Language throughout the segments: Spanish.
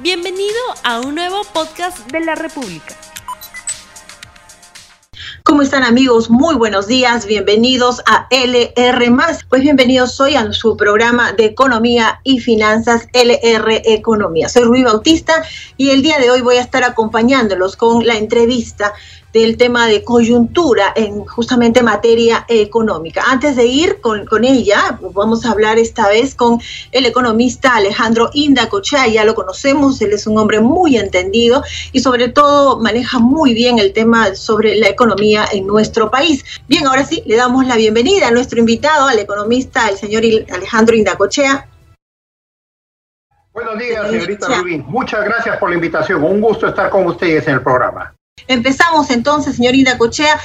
Bienvenido a un nuevo podcast de la República. ¿Cómo están amigos? Muy buenos días, bienvenidos a LR Pues bienvenidos hoy a su programa de Economía y Finanzas LR Economía. Soy Rui Bautista y el día de hoy voy a estar acompañándolos con la entrevista del tema de coyuntura en justamente materia económica. Antes de ir con, ella, vamos a hablar esta vez con el economista Alejandro Indacochea, ya lo conocemos, él es un hombre muy entendido y sobre todo maneja muy bien el tema sobre la economía en nuestro país. Bien, ahora sí, le damos la bienvenida a nuestro invitado, al economista, el señor Alejandro Indacochea. Buenos días, señorita Rubín. Muchas gracias por la invitación. Un gusto estar con ustedes en el programa. Empezamos entonces, señorita Cochea,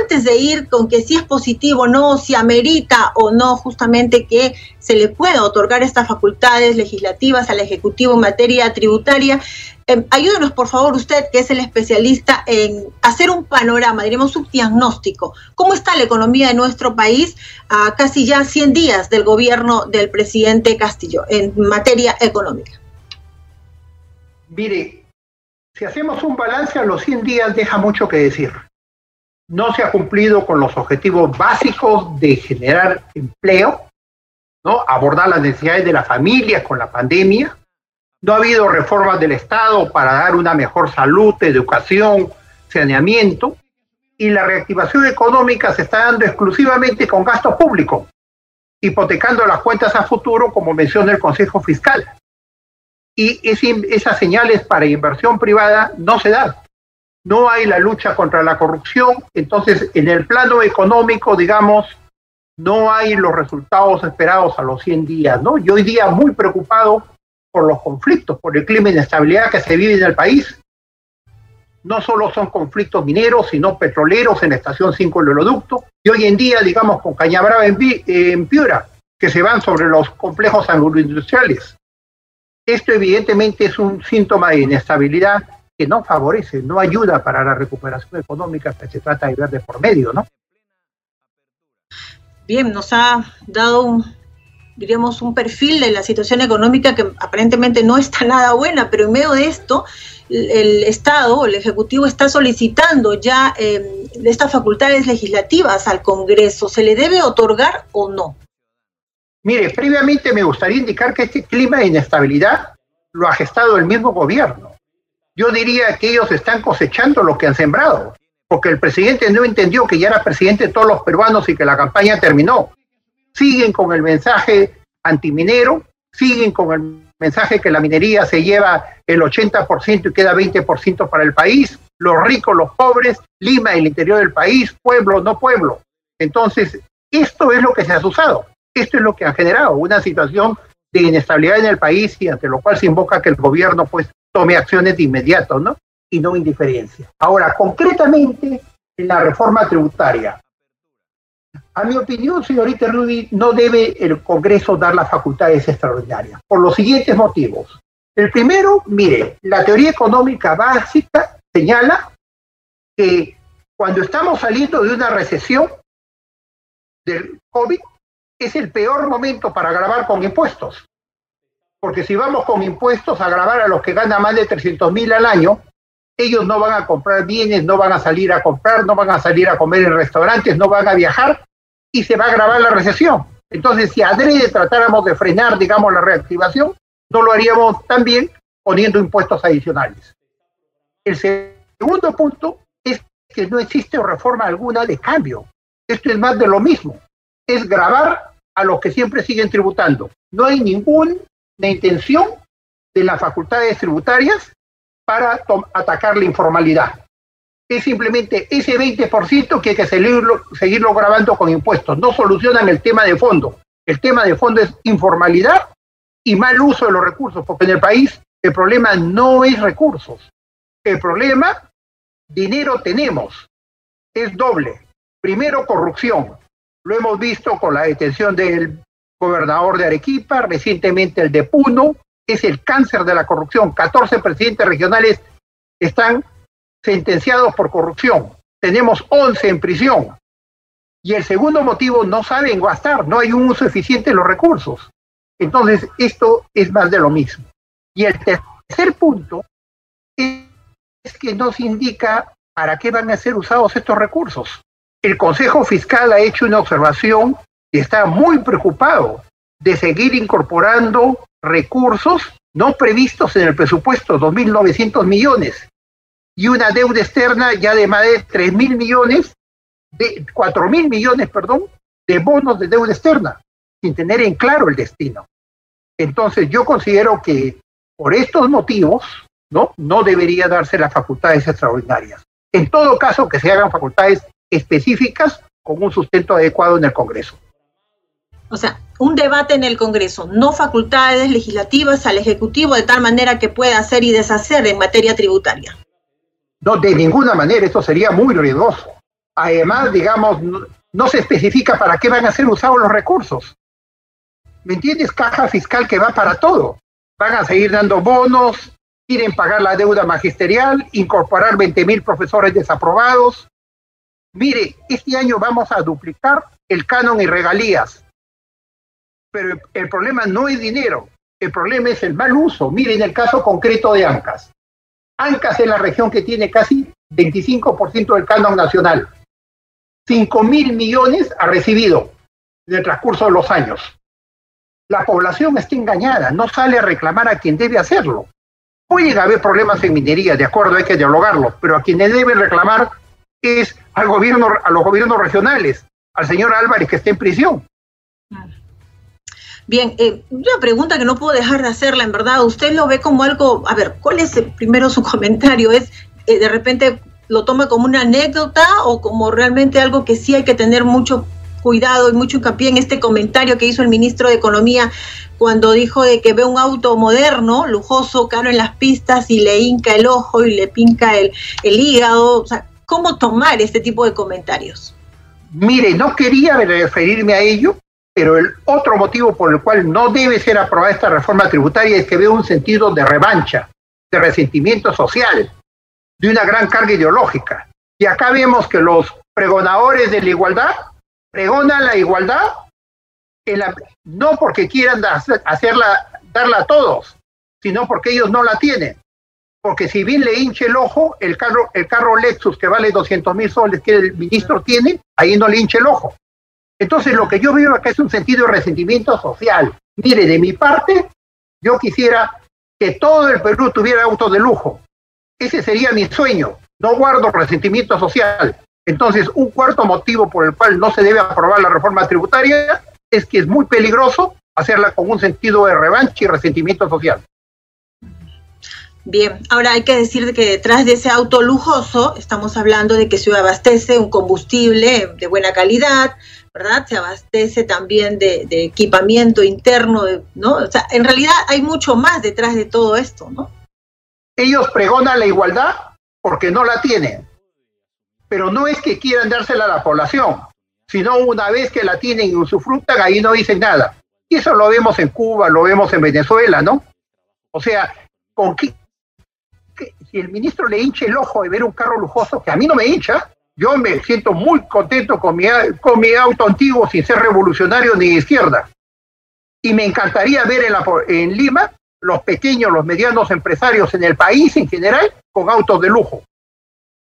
antes de ir con que si es positivo o no, si amerita o no justamente que se le pueda otorgar estas facultades legislativas al Ejecutivo en materia tributaria, eh, ayúdenos por favor usted, que es el especialista en hacer un panorama, diremos un diagnóstico. ¿Cómo está la economía de nuestro país a casi ya 100 días del gobierno del presidente Castillo en materia económica? Mire, si hacemos un balance a los 100 días deja mucho que decir. No se ha cumplido con los objetivos básicos de generar empleo, ¿no? abordar las necesidades de la familia con la pandemia. No ha habido reformas del Estado para dar una mejor salud, educación, saneamiento. Y la reactivación económica se está dando exclusivamente con gasto público, hipotecando las cuentas a futuro, como menciona el Consejo Fiscal y esas señales para inversión privada no se dan. No hay la lucha contra la corrupción, entonces en el plano económico, digamos, no hay los resultados esperados a los 100 días, ¿no? Yo hoy día muy preocupado por los conflictos, por el clima de inestabilidad que se vive en el país. No solo son conflictos mineros, sino petroleros en la estación 5 del oleoducto. Y hoy en día, digamos, con Cañabrava en, en Piura, que se van sobre los complejos agroindustriales. Esto evidentemente es un síntoma de inestabilidad que no favorece, no ayuda para la recuperación económica que se trata de ver de por medio, ¿no? Bien, nos ha dado un, diríamos, un perfil de la situación económica que aparentemente no está nada buena, pero en medio de esto, el, Estado, el Ejecutivo está solicitando ya em, estas facultades legislativas al Congreso. ¿Se le debe otorgar o no? Mire, previamente me gustaría indicar que este clima de inestabilidad lo ha gestado el mismo gobierno. Yo diría que ellos están cosechando lo que han sembrado, porque el presidente no entendió que ya era presidente de todos los peruanos y que la campaña terminó. Siguen con el mensaje antiminero, siguen con el mensaje que la minería se lleva el 80% y queda 20% para el país, los ricos, los pobres, Lima, el interior del país, pueblo, no pueblo. Entonces, esto es lo que se ha usado. Esto es lo que ha generado una situación de inestabilidad en el país y ante lo cual se invoca que el gobierno pues tome acciones de inmediato, ¿no? Y no indiferencia. Ahora, concretamente, en la reforma tributaria. A mi opinión, señorita Rudy, no debe el Congreso dar las facultades extraordinarias, por los siguientes motivos. El primero, mire, la teoría económica básica señala que cuando estamos saliendo de una recesión del COVID, es el peor momento para grabar con impuestos. Porque si vamos con impuestos a grabar a los que ganan más de 300 mil al año, ellos no van a comprar bienes, no van a salir a comprar, no van a salir a comer en restaurantes, no van a viajar y se va a agravar la recesión. Entonces, si adrede tratáramos de frenar, digamos, la reactivación, no lo haríamos también poniendo impuestos adicionales. El segundo punto es que no existe reforma alguna de cambio. Esto es más de lo mismo es grabar a los que siempre siguen tributando. No hay ninguna intención de las facultades tributarias para atacar la informalidad. Es simplemente ese 20% que hay que seguirlo, seguirlo grabando con impuestos. No solucionan el tema de fondo. El tema de fondo es informalidad y mal uso de los recursos, porque en el país el problema no es recursos. El problema, dinero tenemos, es doble. Primero, corrupción. Lo hemos visto con la detención del gobernador de Arequipa, recientemente el de Puno, es el cáncer de la corrupción. 14 presidentes regionales están sentenciados por corrupción. Tenemos 11 en prisión. Y el segundo motivo, no saben gastar, no hay un uso eficiente de los recursos. Entonces, esto es más de lo mismo. Y el tercer punto es que nos indica para qué van a ser usados estos recursos. El Consejo Fiscal ha hecho una observación y está muy preocupado de seguir incorporando recursos no previstos en el presupuesto, 2.900 millones, y una deuda externa ya de más de 3.000 millones, de 4.000 millones, perdón, de bonos de deuda externa, sin tener en claro el destino. Entonces yo considero que por estos motivos, ¿no? No debería darse las facultades extraordinarias. En todo caso, que se hagan facultades específicas con un sustento adecuado en el Congreso. O sea, un debate en el Congreso, no facultades legislativas al Ejecutivo de tal manera que pueda hacer y deshacer en materia tributaria. No, de ninguna manera, esto sería muy riesgoso. Además, digamos, no, se especifica para qué van a ser usados los recursos. ¿Me entiendes? Caja fiscal que va para todo. Van a seguir dando bonos, quieren pagar la deuda magisterial, incorporar 20 mil profesores desaprobados. Mire, este año vamos a duplicar el canon y regalías pero el problema no es dinero, el problema es el mal uso. Miren el caso concreto de Ancas. Ancas es la región que tiene casi 25% del canon nacional. 5 mil millones ha recibido en el transcurso de los años. La población está engañada, no sale a reclamar a quien debe hacerlo. Pueden haber problemas en minería, de acuerdo, hay que dialogarlo, pero a quienes deben reclamar es al gobierno, a los gobiernos regionales, al señor Álvarez que está en prisión. Bien, eh, una pregunta que no puedo dejar de hacerla, en verdad, ¿usted lo ve como algo, a ver, cuál es primero su comentario? ¿Es eh, de repente lo toma como una anécdota o como realmente algo que sí hay que tener mucho cuidado y mucho hincapié en este comentario que hizo el ministro de Economía cuando dijo de que ve un auto moderno, lujoso, caro en las pistas y le hinca el ojo y le pinca el, el hígado? O sea, ¿cómo tomar este tipo de comentarios? Mire, no quería referirme a ello, pero el otro motivo por el cual no debe ser aprobada esta reforma tributaria es que veo un sentido de revancha, de resentimiento social, de una gran carga ideológica. Y acá vemos que los pregonadores de la igualdad pregonan la igualdad no porque quieran hacerla, darla a todos, sino porque ellos no la tienen. Porque si bien le hinche el ojo, el carro, el carro Lexus que vale 200 mil soles que el ministro tiene, ahí no le hinche el ojo. Entonces, lo que yo veo acá es un sentido de resentimiento social. Mire, de mi parte, yo quisiera que todo el Perú tuviera autos de lujo. Ese sería mi sueño. No guardo resentimiento social. Entonces, un cuarto motivo por el cual no se debe aprobar la reforma tributaria es que es muy peligroso hacerla con un sentido de revancha y resentimiento social. Bien, ahora hay que decir que detrás de ese auto lujoso estamos hablando de que se abastece un combustible de buena calidad, ¿verdad? Se abastece también de, equipamiento interno, ¿no? O sea, en realidad hay mucho más detrás de todo esto, ¿no? Ellos pregonan la igualdad porque no la tienen, pero no es que quieran dársela a la población, sino una vez que la tienen y usufructan, ahí no dicen nada. Y eso lo vemos en Cuba, lo vemos en Venezuela, ¿no? O sea, ¿con qué, si el ministro le hincha el ojo de ver un carro lujoso, que a mí no me hincha, yo me siento muy contento con mi, con mi auto antiguo sin ser revolucionario ni de izquierda. Y me encantaría ver en, Lima los pequeños, los medianos empresarios en el país en general con autos de lujo.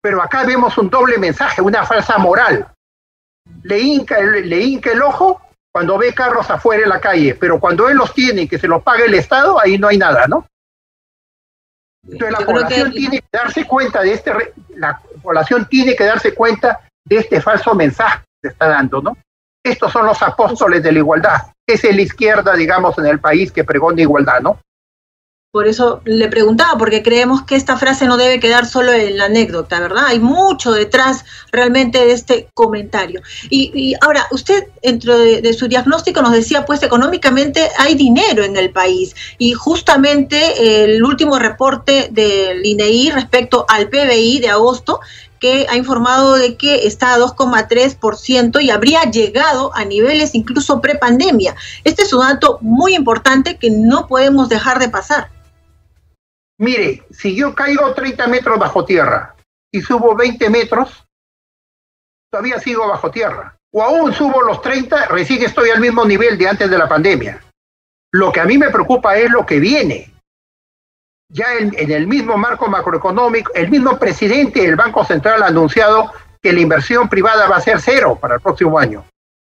Pero acá vemos un doble mensaje, una falsa moral. Le hinca, le hinca el ojo cuando ve carros afuera en la calle, pero cuando él los tiene que se los pague el Estado, ahí no hay nada, ¿no? Entonces la población tiene que darse cuenta de este, la población tiene que darse cuenta de este falso mensaje que se está dando, ¿no? Estos son los apóstoles de la igualdad. Es la izquierda, digamos, en el país que pregona igualdad, ¿no? Por eso le preguntaba, porque creemos que esta frase no debe quedar solo en la anécdota, ¿verdad? Hay mucho detrás realmente de este comentario. Y, ahora, usted dentro de, su diagnóstico nos decía, pues económicamente hay dinero en el país. Y justamente el último reporte del INEI respecto al PBI de agosto que ha informado de que está a 2,3% y habría llegado a niveles incluso prepandemia. Este es un dato muy importante que no podemos dejar de pasar. Mire, si yo caigo 30 metros bajo tierra y subo 20 metros, todavía sigo bajo tierra. O aún subo los 30, recién estoy al mismo nivel de antes de la pandemia. Lo que a mí me preocupa es lo que viene. ya en, el mismo marco macroeconómico, el mismo presidente del Banco Central ha anunciado que la inversión privada va a ser cero para el próximo año.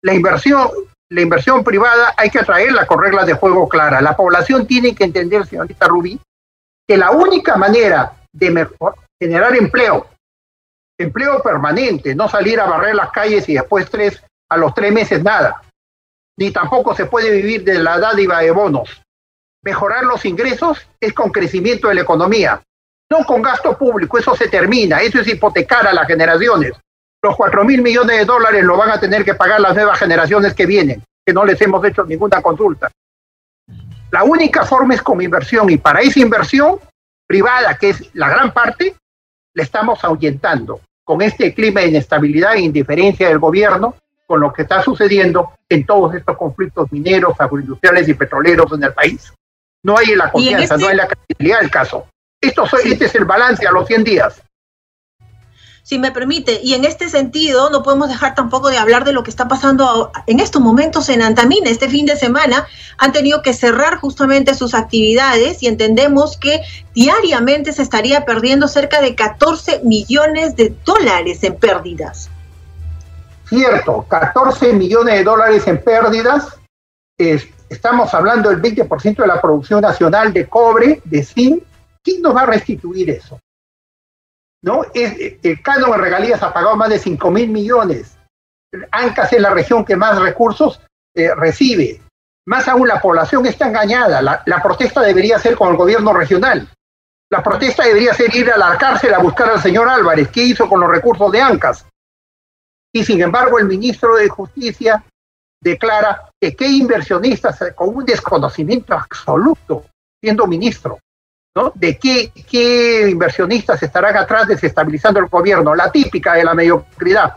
La inversión, la inversión privada hay que atraerla con reglas de juego claras. La población tiene que entender, señorita Rubí, que la única manera de mejor, generar empleo, empleo permanente, no salir a barrer las calles y después tres, a los tres meses nada, ni tampoco se puede vivir de la dádiva de bonos. Mejorar los ingresos es con crecimiento de la economía, no con gasto público, eso se termina, eso es hipotecar a las generaciones. Los cuatro mil millones de dólares lo van a tener que pagar las nuevas generaciones que vienen, que no les hemos hecho ninguna consulta. La única forma es con inversión y para esa inversión privada, que es la gran parte, le estamos ahuyentando con este clima de inestabilidad e indiferencia del gobierno con lo que está sucediendo en todos estos conflictos mineros, agroindustriales y petroleros en el país. No hay la confianza, no hay la credibilidad del caso. Esto, Este es el balance a los 100 días si me permite. Y en este sentido, no podemos dejar tampoco de hablar de lo que está pasando en estos momentos en Antamina. Este fin de semana han tenido que cerrar justamente sus actividades y entendemos que diariamente se estaría perdiendo cerca de 14 millones de dólares en pérdidas. Cierto, 14 millones de dólares en pérdidas. estamos hablando del 20% de la producción nacional de cobre, de zinc. ¿Quién nos va a restituir eso? ¿No? Es, el canon de regalías ha pagado más de 5 mil millones. Ancas es la región que más recursos eh, recibe. Más aún, la población está engañada. La, la, protesta debería ser con el gobierno regional. La protesta debería ser ir a la cárcel a buscar al señor Álvarez. ¿Qué hizo con los recursos de Ancas? Y sin embargo, el ministro de Justicia declara que qué inversionistas con un desconocimiento absoluto, siendo ministro, de qué, qué inversionistas estarán atrás desestabilizando el gobierno, la típica de la mediocridad.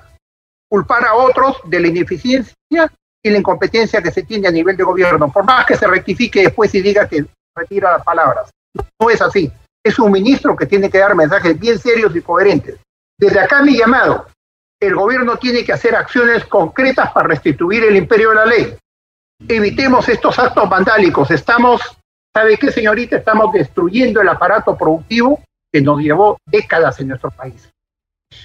Culpar a otros de la ineficiencia y la incompetencia que se tiene a nivel de gobierno, por más que se rectifique después y diga que retira las palabras. No es así. Es un ministro que tiene que dar mensajes bien serios y coherentes. Desde acá mi llamado, el gobierno tiene que hacer acciones concretas para restituir el imperio de la ley. Evitemos estos actos vandálicos. Estamos ¿Sabe qué, señorita? Estamos destruyendo el aparato productivo que nos llevó décadas en nuestro país.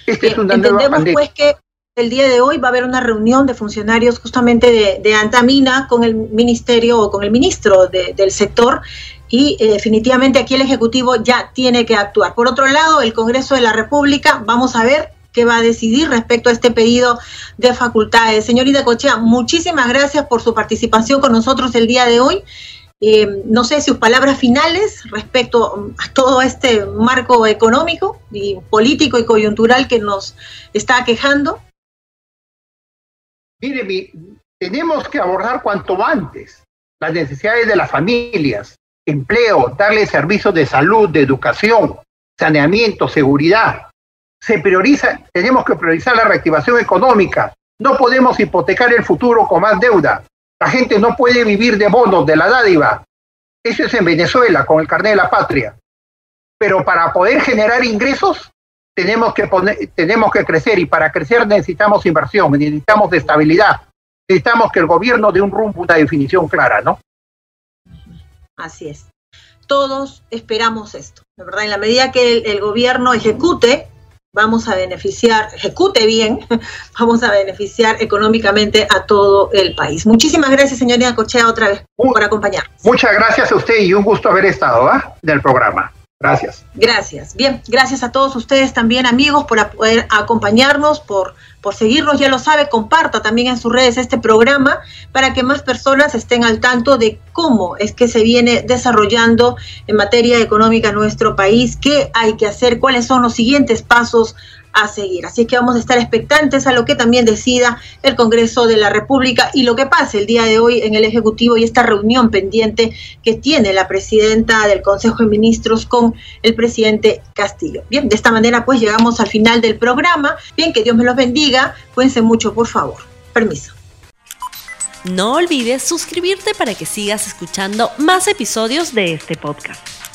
Este es una entendemos pues que el día de hoy va a haber una reunión de funcionarios justamente de, Antamina con el ministerio o con el ministro del sector y eh, definitivamente aquí el Ejecutivo ya tiene que actuar. Por otro lado, el Congreso de la República, vamos a ver qué va a decidir respecto a este pedido de facultades. Señorita Cochea, muchísimas gracias por su participación con nosotros el día de hoy eh, no sé, sus palabras finales respecto a todo este marco económico y político y coyuntural que nos está quejando. Mire, tenemos que abordar cuanto antes las necesidades de las familias, empleo, darle servicios de salud, de educación, saneamiento, seguridad. Se prioriza, tenemos que priorizar la reactivación económica. No podemos hipotecar el futuro con más deuda. La gente no puede vivir de bonos, de la dádiva. Eso es en Venezuela, con el carnet de la patria. Pero para poder generar ingresos, tenemos que, poner, tenemos que crecer y para crecer necesitamos inversión, necesitamos estabilidad, necesitamos que el gobierno dé un rumbo, una definición clara, ¿no? Así es. Todos esperamos esto, de verdad, en la medida que el gobierno ejecute vamos a beneficiar, ejecute bien, vamos a beneficiar económicamente a todo el país. Muchísimas gracias, señorita Cochea, otra vez por acompañarnos. Muchas gracias a usted y un gusto haber estado ¿ah? en el programa. Gracias. Gracias. Bien, gracias a todos ustedes también, amigos, por poder acompañarnos, por, por seguirnos, ya lo sabe, comparta también en sus redes este programa para que más personas estén al tanto de cómo es que se viene desarrollando en materia económica nuestro país, qué hay que hacer, cuáles son los siguientes pasos a seguir. Así que vamos a estar expectantes a lo que también decida el Congreso de la República y lo que pase el día de hoy en el Ejecutivo y esta reunión pendiente que tiene la presidenta del Consejo de Ministros con el presidente Castillo. Bien, de esta manera pues llegamos al final del programa. Bien, que Dios me los bendiga. Cuídense mucho, por favor. Permiso. No olvides suscribirte para que sigas escuchando más episodios de este podcast.